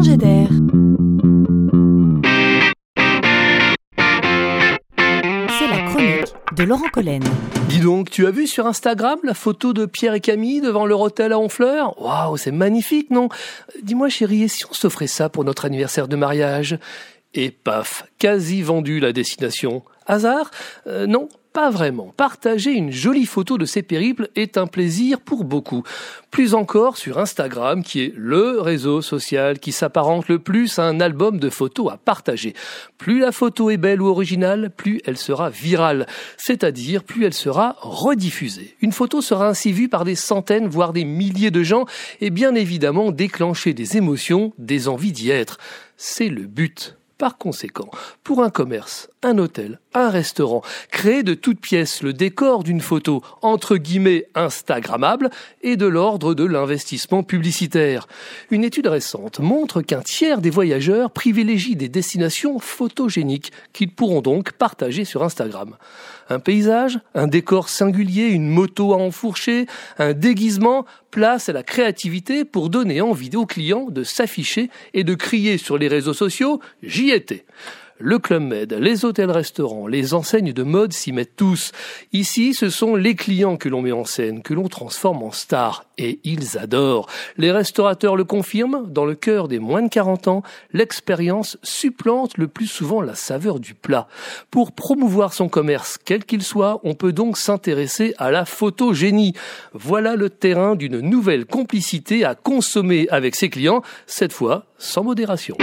d'air. C'est la chronique de Laurent Collen. Dis donc, tu as vu sur Instagram la photo de Pierre et Camille devant leur hôtel à Honfleur? Waouh, c'est magnifique, non? Dis-moi chérie, et si on s'offrait ça pour notre anniversaire de mariage? Et paf, quasi vendu la destination. Hasard? Euh, Non, pas vraiment. Partager une jolie photo de ces périples est un plaisir pour beaucoup. Plus encore sur Instagram, qui est le réseau social qui s'apparente le plus à un album de photos à partager. Plus la photo est belle ou originale, plus elle sera virale, c'est-à-dire plus elle sera rediffusée. Une photo sera ainsi vue par des centaines, voire des milliers de gens, et bien évidemment déclencher des émotions, des envies d'y être. C'est le but. Par conséquent, pour un commerce, un hôtel, un restaurant, créer de toutes pièces le décor d'une photo entre guillemets Instagrammable est de l'ordre de l'investissement publicitaire. Une étude récente montre qu'un tiers des voyageurs privilégient des destinations photogéniques qu'ils pourront donc partager sur Instagram. Un paysage, un décor singulier, une moto à enfourcher, un déguisement, place à la créativité pour donner envie aux clients de s'afficher et de crier sur les réseaux sociaux Le Club Med, les hôtels-restaurants, les enseignes de mode s'y mettent tous. Ici, ce sont les clients que l'on met en scène, que l'on transforme en stars. Et ils adorent. Les restaurateurs le confirment, dans le cœur des moins de 40 ans, l'expérience supplante le plus souvent la saveur du plat. Pour promouvoir son commerce, quel qu'il soit, on peut donc s'intéresser à la photogénie. Voilà le terrain d'une nouvelle complicité à consommer avec ses clients, cette fois sans modération.